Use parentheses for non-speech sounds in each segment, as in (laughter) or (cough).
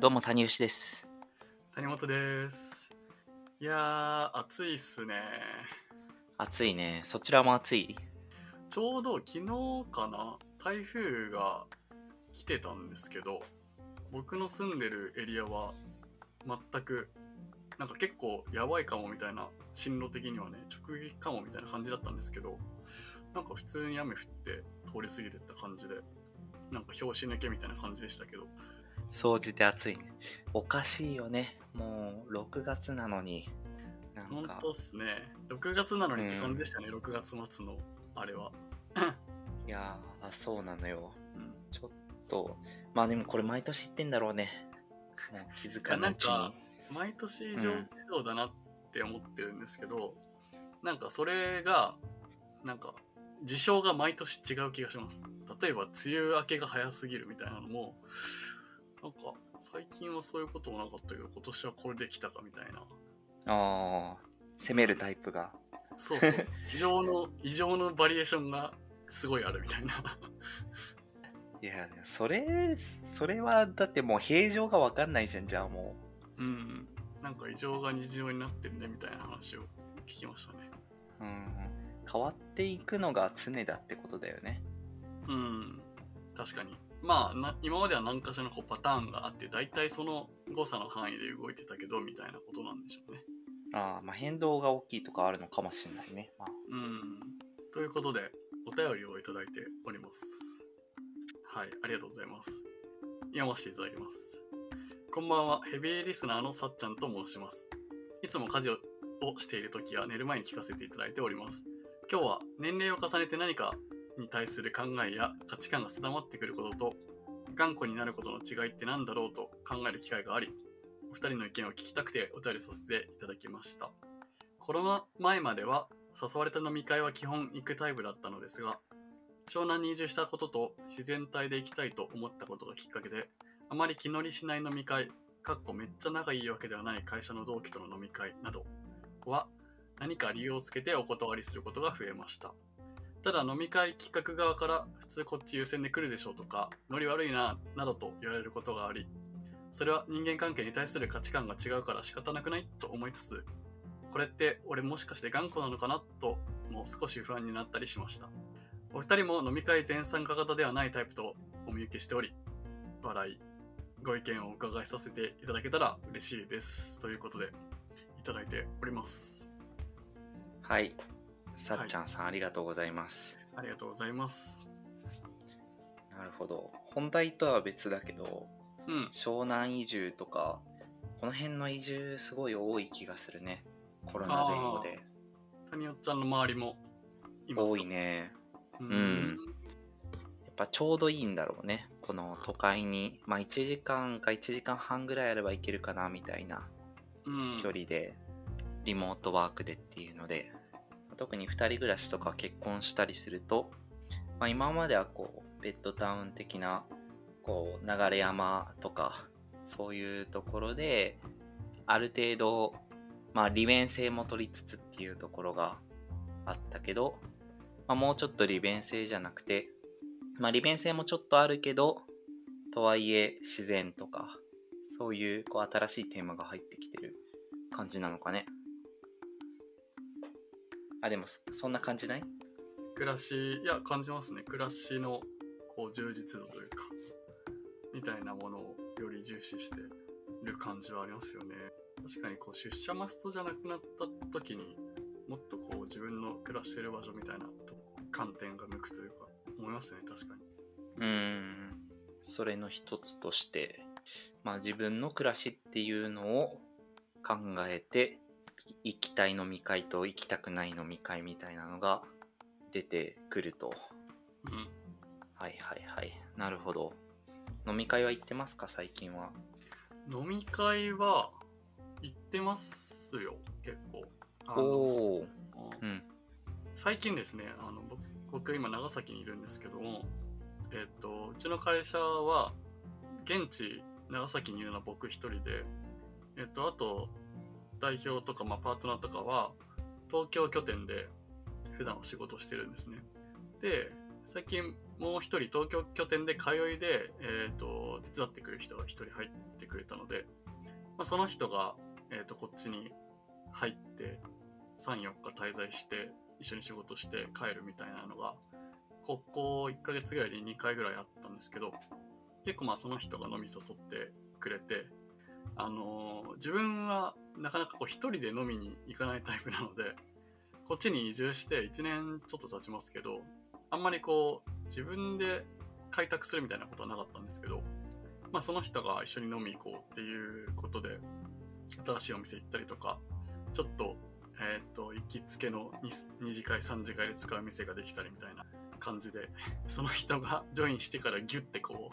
どうも谷吉です。谷本です。いやー、暑いっすね。暑いね。そちらも暑い？ちょうど昨日かな、台風が来てたんですけど、僕の住んでるエリアは全く、なんか結構やばいかもみたいな、進路的にはね、直撃かもみたいな感じだったんですけど、なんか普通に雨降って通り過ぎてった感じで、なんか拍子抜けみたいな感じでしたけど、総じて暑いね。おかしいよね。もう6月なのに。なん本か当っすね。6月なのにって感じでしたね、6月末のあれは。いやー、そうなのよ。うんちょっと、まあでもこれ毎年言ってんだろうね。もう気づかないうちいやなんに。毎年異常気象だなって思ってるんですけど、なんかそれがなんか事象が毎年違う気がします例えば梅雨明けが早すぎるみたいなのもなんか最近はそういうこともなかったけど今年はこれできたかみたいなあー、攻めるタイプが。そうそうそう異常の (laughs) 異常のバリエーションがすごいあるみたいないや、それ、それはだってもう平常がわかんないじゃん、じゃあもうんなんか異常が日常になってるねみたいな話を聞きましたねう。うん。変わっていくのが常だってことだよね。うん、確かに。まあな、今までは何かしらのこうパターンがあって、大体その誤差の範囲で動いてたけど、みたいなことなんでしょうね。ああ、まあ変動が大きいとかあるのかもしれないね。まあ、うん。ということで、お便りをいただいております。はい、ありがとうございます。読ませていただきます。こんばんは、ヘビーリスナーのさっちゃんと申します。いつも家事をしているときや寝る前に聞かせていただいております。今日は年齢を重ねて何かに対する考えや価値観が定まってくることと頑固になることの違いって何だろうと考える機会がありお二人の意見を聞きたくてお便りさせていただきました。コロナ前までは誘われた飲み会は基本行くタイプだったのですが湘南に移住したことと自然体で行きたいと思ったことがきっかけであまり気乗りしない飲み会かっこめっちゃ仲いいわけではない会社の同期との飲み会などは何か理由をつけてお断りすることが増えました。ただ飲み会企画側から普通こっち優先で来るでしょうとかノリ悪いななどと言われることがありそれは人間関係に対する価値観が違うから仕方なくないと思いつつこれって俺もしかして頑固なのかなともう少し不安になったりしました。お二人も飲み会全参加型ではないタイプとお見受けしており笑いご意見をお伺いさせていただけたら嬉しいです。ということでいただいております。はい。さっちゃんさん、ありがとうございます。ありがとうございますなるほど。本題とは別だけど、うん湘南移住とか、この辺の移住すごい多い気がするね。コロナ前後で。谷尾ちゃんの周りもいますか？多いね。ううんやっぱちょうどいいんだろうね。この都会に、まあ1時間か1時間半ぐらいあれば行けるかなみたいなうん距離で、リモートワークでっていうので、特に2人暮らしとか結婚したりすると、まあ、今まではこうベッドタウン的なこう流山とかそういうところである程度、まあ、利便性も取りつつっていうところがあったけど、まあ、もうちょっと利便性じゃなくて、まあ、利便性もちょっとあるけどとはいえ自然とかそういうこう新しいテーマが入ってきてる感じなのかね。あでもそそんな感じない？暮らしいや感じますね。暮らしのこう充実度というかみたいなものをより重視してる感じはありますよね。確かにこう出社マストじゃなくなった時にもっとこう自分の暮らしてる場所みたいなと観点が向くというか思いますね確かに。うーん。それの一つとして、まあ、自分の暮らしっていうのを考えてい行きたい飲み会と行きたくない飲み会みたいなのが出てくると。うん。はいはいはい。なるほど。飲み会は行ってますか？最近は。飲み会は行ってますよ。結構。おおうん。最近ですねあの僕僕今長崎にいるんですけどもえっ、とうちの会社は現地長崎にいるのは僕一人でえっ、とあと代表とか、まあ、パートナーとかは東京拠点で普段お仕事してるんですね。で最近もう一人東京拠点で通いで、えっ、と、手伝ってくれる人が一人入ってくれたので、まあ、その人が、えっ、と、こっちに入って、3、4日滞在して、一緒に仕事して帰るみたいなのが、ここ1ヶ月ぐらいに2回ぐらいあったんですけど、結構まあその人が飲み誘ってくれて、あのー自分はなかなかこう一人で飲みに行かないタイプなので、こっちに移住して1年ちょっと経ちますけど、あんまりこう自分で開拓するみたいなことはなかったんですけど、まあその人が一緒に飲み行こうっていうことで、新しいお店行ったりとか、ちょっと、えっ、と、行きつけの 2, 2次会、3次会で使う店ができたりみたいな感じで、その人がジョインしてからギュッてこ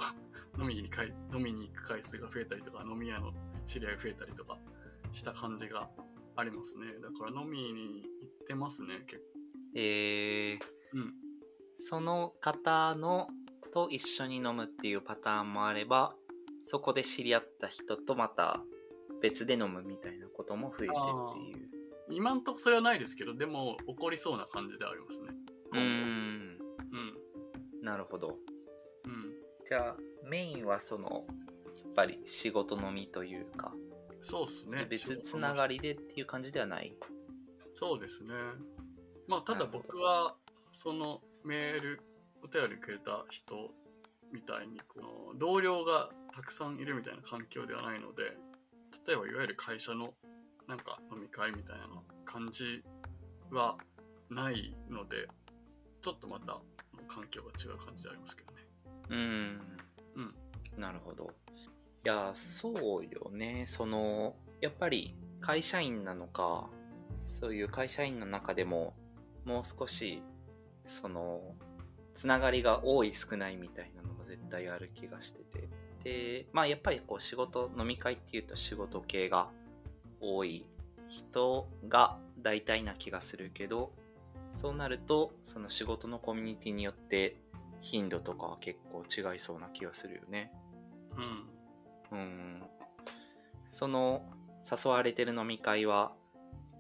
う、飲みに飲みに行く回数が増えたりとか、飲み屋の知り合いが増えたりとかした感じがありますね。だから飲みに行ってますね、結構。えー、うん。その方のと一緒に飲むっていうパターンもあればそこで知り合った人とまた別で飲むみたいなことも増えてっていう今んとこそれはないですけど、でも起こりそうな感じではありますね。うーんうん。なるほどうん。じゃあメインはそのぱり仕事飲みというか、そうっすね。別つながりでっていう感じではないそうですね。まあ、ただ僕は、そのメール、お便りくれた人みたいに、この同僚がたくさんいるみたいな環境ではないので、例えばいわゆる会社のなんか飲み会みたいな感じはないので、ちょっとまた環境が違う感じでありますけどね。うーんうん。なるほどいやそうよねそのやっぱり会社員なのかそういう会社員の中でももう少しそのつながりが多い少ないみたいなのが絶対ある気がしててでまあやっぱりこう仕事飲み会っていうと仕事系が多い人が大体な気がするけどそうなるとその仕事のコミュニティによって頻度とかは結構違いそうな気がするよね。うん。うん。その誘われてる飲み会は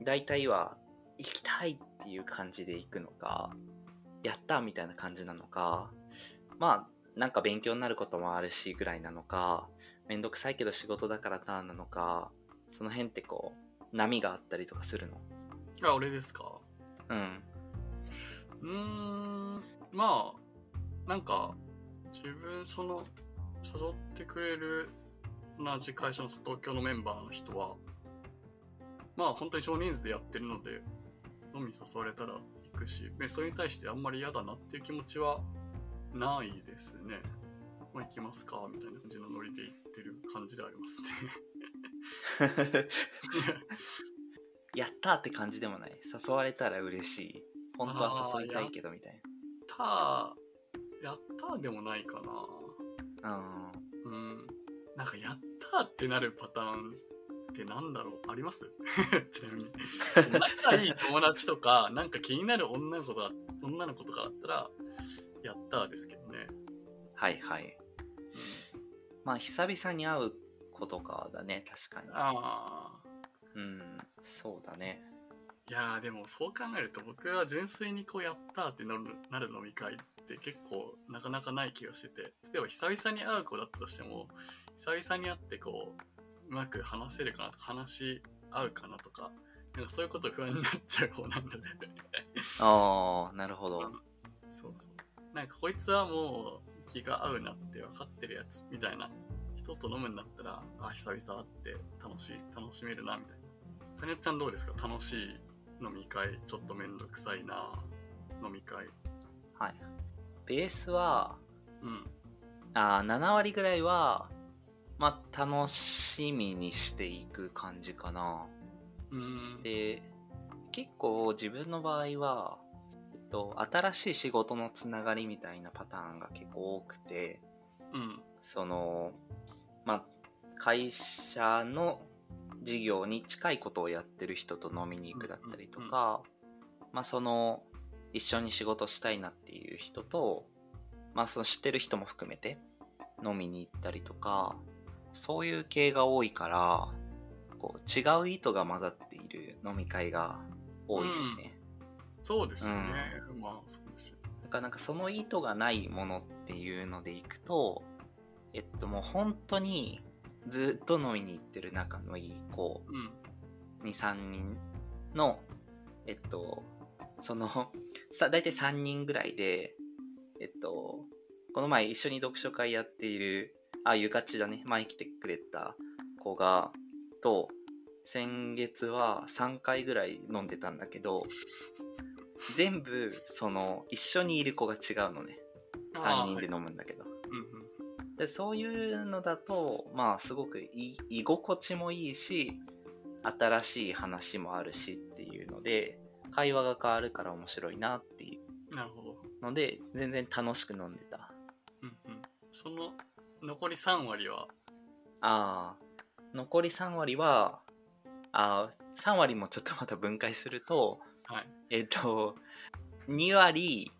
大体は行きたいっていう感じで行くのかやったみたいな感じなのかまあなんか勉強になることもあるしぐらいなのかめんどくさいけど仕事だからななのかその辺ってこう波があったりとかするの？あ、俺ですか？うん。うーん。まあなんか自分その誘ってくれる同じ会社の東京のメンバーの人はまあ本当に少人数でやってるので飲みに誘われたら行くしでそれに対してあんまり嫌だなっていう気持ちはないですね。まあ行きますかみたいな感じのノリで行ってる感じでありますね。(laughs) やったって感じでもない誘われたら嬉しい本当は誘いたいけどみたいたやったでもないかな。うん。なんか、やったーってなるパターンってなんだろう？あります？(laughs) ちなみに。(laughs) 仲いい友達とか、なんか気になる女の子とか、女の子とかだったら、やったーですけどね。はいはいまあ久々に会う子とかだね確かにああ。うんそうだねいやーでもそう考えると僕は純粋にこうやったーってなるなる飲み会って結構なかなかない気がしてて。例えば久々に会う子だったとしても久々に会ってこううまく話せるかなとか話し合うかなとかなんかそういうこと不安になっちゃう方なのでああなるほど。そうそう。なんかこいつはもう気が合うなって分かってるやつみたいな人と飲むんだったらあ久々会って楽しい楽しめるなみたいな。タニャちゃんどうですか？楽しい飲み会？ちょっとめんどくさいな飲み会。はいベースはうん。あー7割ぐらいはまあ楽しみにしていく感じかな。うーん。で結構自分の場合は、えっと、新しい仕事のつながりみたいなパターンが結構多くてうん。そのまあ会社の事業に近いことをやってる人と飲みに行くだったりとか、まあその一緒に仕事したいなっていう人とまあその知ってる人も含めて飲みに行ったりとかそういう系が多いからこう違う意図が混ざっている飲み会が多いですね、そうですよね、まあそうですよだかなんかその意図がないものっていうのでいくとえっともう本当にずっと飲みに行ってる仲のいい子うん。23人のえっとそのさ大体3人ぐらいでえっとこの前一緒に読書会やっているあゆかちだね前来てくれた子がと先月は3回ぐらい飲んでたんだけど全部その一緒にいる子が違うのね。3人で飲むんだけど、うんうん。でそういうのだとまあすごくい居心地もいいし新しい話もあるしっていうので会話が変わるから面白いなっていなるほど。うので全然楽しく飲んでたうんうん。その残り3割は、あー残り3割はあー3割もちょっとまた分解するとはい。えっと2割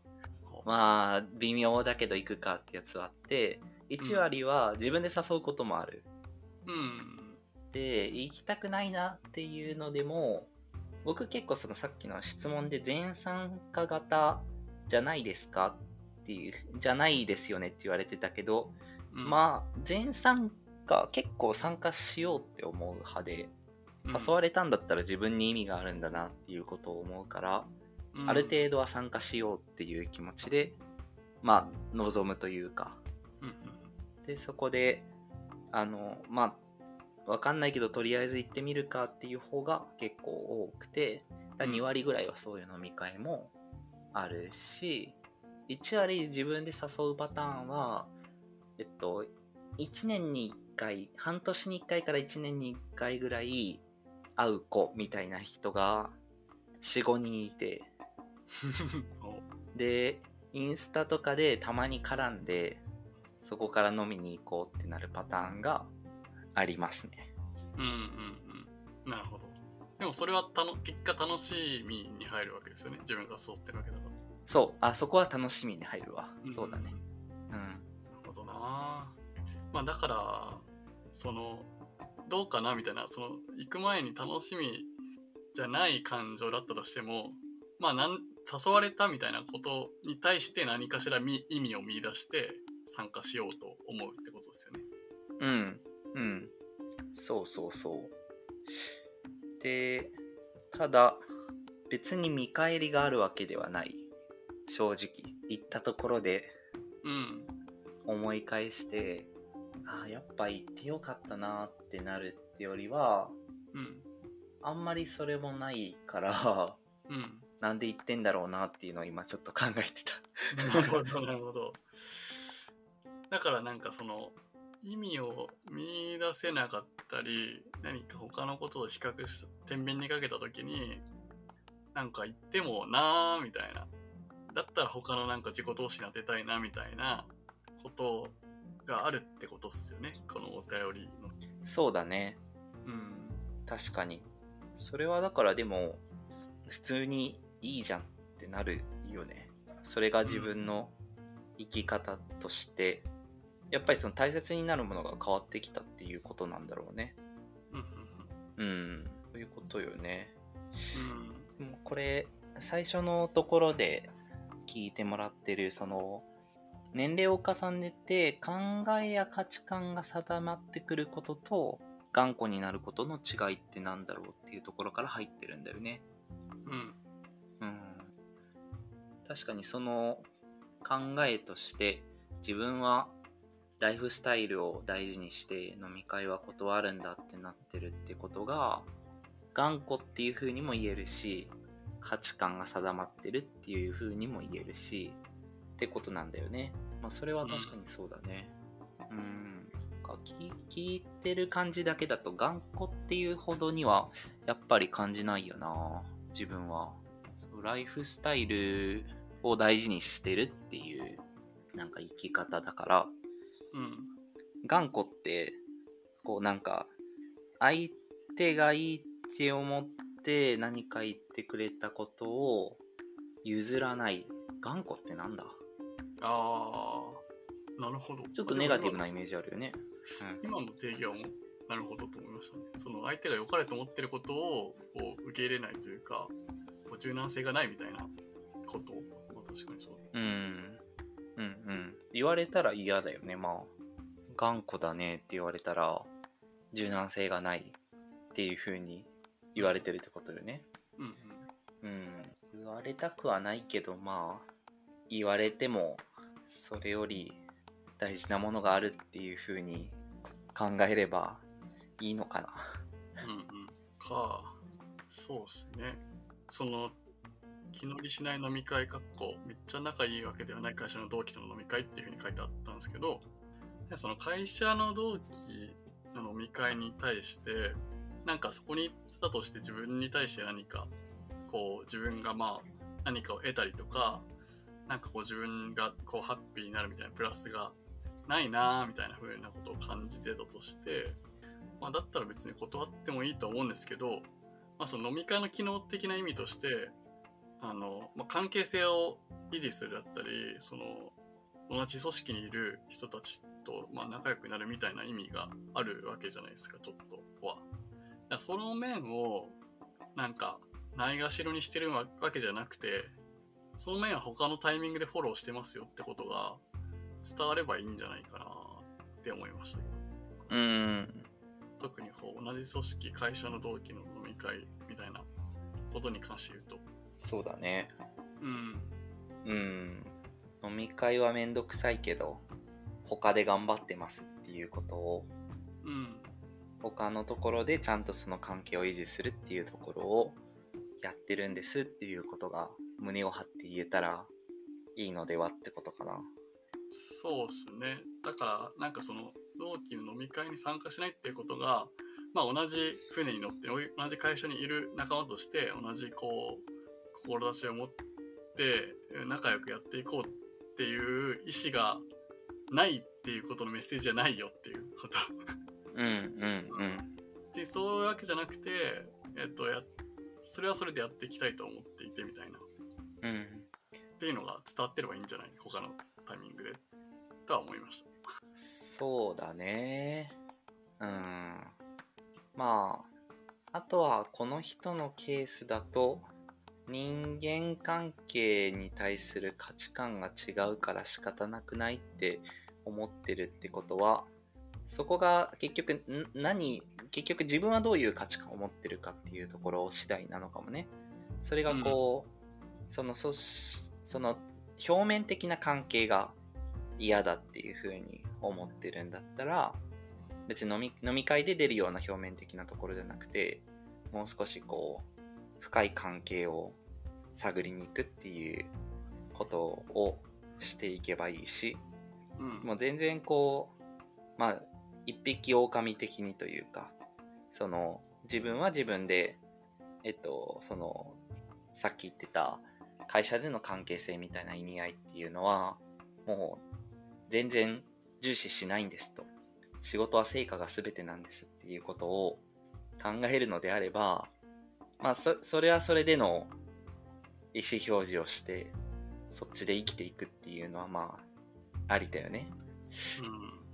まあ微妙だけど行くかってやつはあって1割は自分で誘うこともある、うん。で行きたくないなっていうのでも僕結構そのさっきの質問で全参加型じゃないですかっていうじゃないですよねって言われてたけど、うん、まあ全参加結構参加しようって思う派でうん。誘われたんだったら自分に意味があるんだなっていうことを思うから、うん。ある程度は参加しようっていう気持ちでまあ望むというか。うんうん。でそこであのまあわかんないけどとりあえず行ってみるかっていう方が結構多くてだうん。2割ぐらいはそういう飲み会もあるし1割自分で誘うパターンはえっと1年に1回半年に1回から1年に1回ぐらい会う子みたいな人が45人いて。お (laughs) でインスタとかでたまに絡んでそこから飲みに行こうってなるパターンがありますねうんうんうん。なるほど。でもそれはたの結果楽しみに入るわけですよね。自分がそうってるわけだから。そうあそこは楽しみに入るわ、んそうだね。うんなるほどなまあだからそのどうかなみたいなその行く前に楽しみじゃない感情だったとしてもまあなん誘われたみたいなことに対して何かしらみ意味を見出して参加しようと思うってことですよね。うんうんそうそうそうでただ別に見返りがあるわけではない正直行ったところでうん。思い返してああやっぱ行ってよかったなってなるってよりはうん。あんまりそれもないからうん。なんで言ってんだろうなっていうのを今ちょっと考えてた。なるほど、なるほど。だからなんかその意味を見出せなかったり、何か他のことを比較し、天秤にかけたときに、なんか言ってもなーみたいな。だったら他のなんか自己投資に当てたいなみたいなことがあるってことっすよね。このお便りの。そうだね。うん。確かに。それはだからでも、す普通にいいじゃんってなるよね。それが自分の生き方として、やっぱりその大切になるものが変わってきたっていうことなんだろうね。うん。うん。そういうことよね。うん。でもこれ、最初のところで聞いてもらってる、その、年齢を重ねて考えや価値観が定まってくることと頑固になることの違いってなんだろうっていうところから入ってるんだよね。うん。うん。確かにその考えとして自分はライフスタイルを大事にして飲み会は断るんだってなってるってことが頑固っていう風にも言えるし価値観が定まってるっていう風にも言えるしってことなんだよね。まあそれは確かにそうだね。うん。か聞聞いてる感じだけだと頑固っていうほどにはやっぱり感じないよな自分はそうライフスタイルを大事にしてるっていうなんか生き方だからうん。頑固ってこうなんか相手がいいって思って何か言ってくれたことを譲らない頑固ってなんだ？ああ、なるほど。ちょっとネガティブなイメージあるよね、うん、今の定義はもうなるほどと思いましたね。その相手が良かれと思ってることをこう受け入れないというか、柔軟性がないみたいなこと。まあ、確かにそう。うん。うんうん。言われたら嫌だよね。まあ、頑固だねって言われたら、柔軟性がないっていう風に言われてるってことよね。うんうん。うん。言われたくはないけど、まあ、言われても、それより大事なものがあるっていう風に考えればいいのかな。うんうん。か、そうっすね。その、気乗りしない飲み会かっこめっちゃ仲いいわけではない会社の同期との飲み会っていうふうに書いてあったんですけど、その会社の同期の飲み会に対して、なんかそこに行ったとして自分に対して何か、こう自分がまあ何かを得たりとか、なんかこう自分がこうハッピーになるみたいなプラスがないなーみたいな風なことを感じてたとして、まあだったら別に断ってもいいと思うんですけど、まあその飲み会の機能的な意味として、あの、まあ、関係性を維持するだったり、その、同じ組織にいる人たちと、まあ、仲良くなるみたいな意味があるわけじゃないですか、ちょっとは。その面を、なんか、ないがしろにしてるわけじゃなくて、その面は他のタイミングでフォローしてますよってことが伝わればいいんじゃないかなって思いました。うん。特にこう同じ組織、会社の同期の飲み会みたいなことに関して言うと。そうだね。うん。うん。飲み会はめんどくさいけど、他で頑張ってますっていうことを、うん。他のところでちゃんとその関係を維持するっていうところをやってるんですっていうことが胸を張って言えたらいいのではってことかな。そうっすね。だから、なんかその、同期の飲み会に参加しないっていうことが、まあ同じ船に乗って、同じ会社にいる仲間として、同じこう、志を持って、仲良くやっていこうっていう意思がないっていうことのメッセージじゃないよっていうこと。うんうんうん。別にそういうわけじゃなくて、えっと、や、それはそれでやっていきたいと思っていてみたいな。うん。っていうのが伝わってればいいんじゃない？他のタイミングで？とは思いました。そうだね。うん。まあ、あとはこの人のケースだと、人間関係に対する価値観が違うから仕方なくないって思ってるってことは、そこが結局何、結局自分はどういう価値観を持ってるかっていうところ次第なのかもね。それがこう、そのそその表面的な関係が嫌だっていう風に思ってるんだったら別に飲み飲み会で出るような表面的なところじゃなくてもう少しこう深い関係を探りに行くっていうことをしていけばいいしうん。もう全然こうまあ一匹狼的にというかその自分は自分でえっとそのさっき言ってた会社での関係性みたいな意味合いっていうのはもう全然重視しないんですと仕事は成果が全てなんですっていうことを考えるのであればまあそそれはそれでの意思表示をしてそっちで生きていくっていうのはまあありだよねうん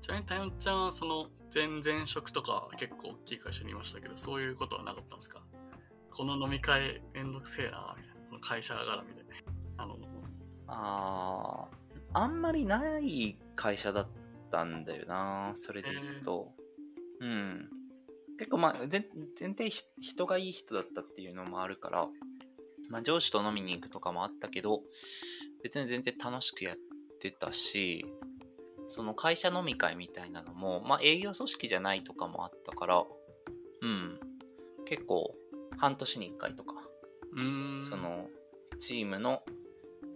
ちなみに、たよんちゃんはその前々職とか結構大きい会社にいましたけど、そういうことはなかったんですか？この飲み会めんどくせえな、みたいな。その会社絡みで。あの、あーあんまりない会社だったんだよなそれで言うと、うん結構まあ全全体ひ人がいい人だったっていうのもあるから、まあ、上司と飲みに行くとかもあったけど別に全然楽しくやってたしその会社飲み会みたいなのも、まあ、営業組織じゃないとかもあったからうん結構半年に1回とかうーん。そのチームの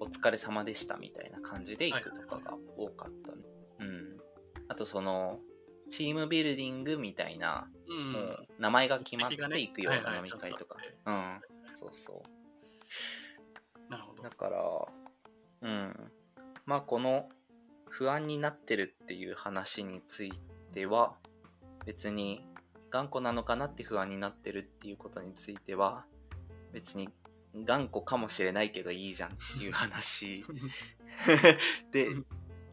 お疲れ様でしたみたいな感じで行くとかが多かったね。うん。あとそのチームビルディングみたいな、うん、もう名前が決まっていくようはいはいな飲み会とかちゃん。うん。そうそなるほどう。だ。から、うん。まあこの不安になってるっていう話については別に頑固なのかなって不安になってるっていうことについては別に頑固かもしれないけどいいじゃんっていう話 (laughs) で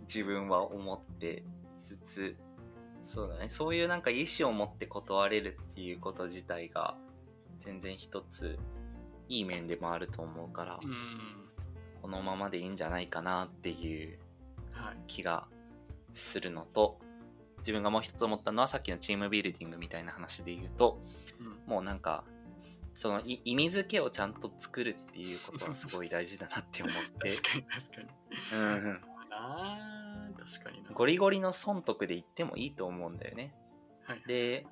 自分は思ってつつそうだねそういうなんか意思を持って断れるっていうこと自体が全然一ついい面でもあると思うからうん。このままでいいんじゃないかなっていうはい。気がするのと自分がもう一つ思ったのはさっきのチームビルディングみたいな話で言うとうん。もうなんかそのい意味付けをちゃんと作るっていうことはすごい大事だなって思って、(laughs) 確かに確かに。うん (laughs) 確かにな。ゴリゴリの損得で言ってもいいと思うんだよね。はい。で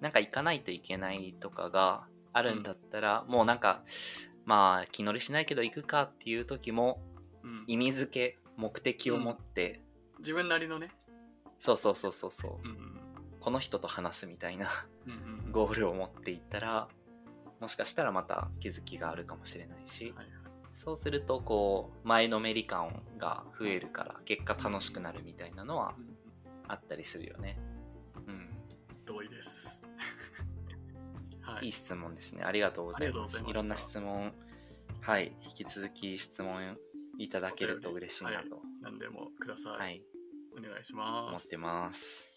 なんか行かないといけないとかがあるんだったら、もうなんかまあ気乗りしないけど行くかっていう時もうん、意味付け目的を持って、自分なりのね。そうそうそうそうそううんうんこの人と話すみたいなうんうんうん。ゴールを持っていったらもしかしたらまた気づきがあるかもしれないし、はいはい。そうするとこう前のめり感が増えるから結果楽しくなるみたいなのはあったりするよね。うん、同意です。(laughs) はいいい質問ですね。ありがとうございます。いまいろんな質問、はい、引き続き質問いただけると嬉しいなと、何でもください。はい、お願いします。思ってます。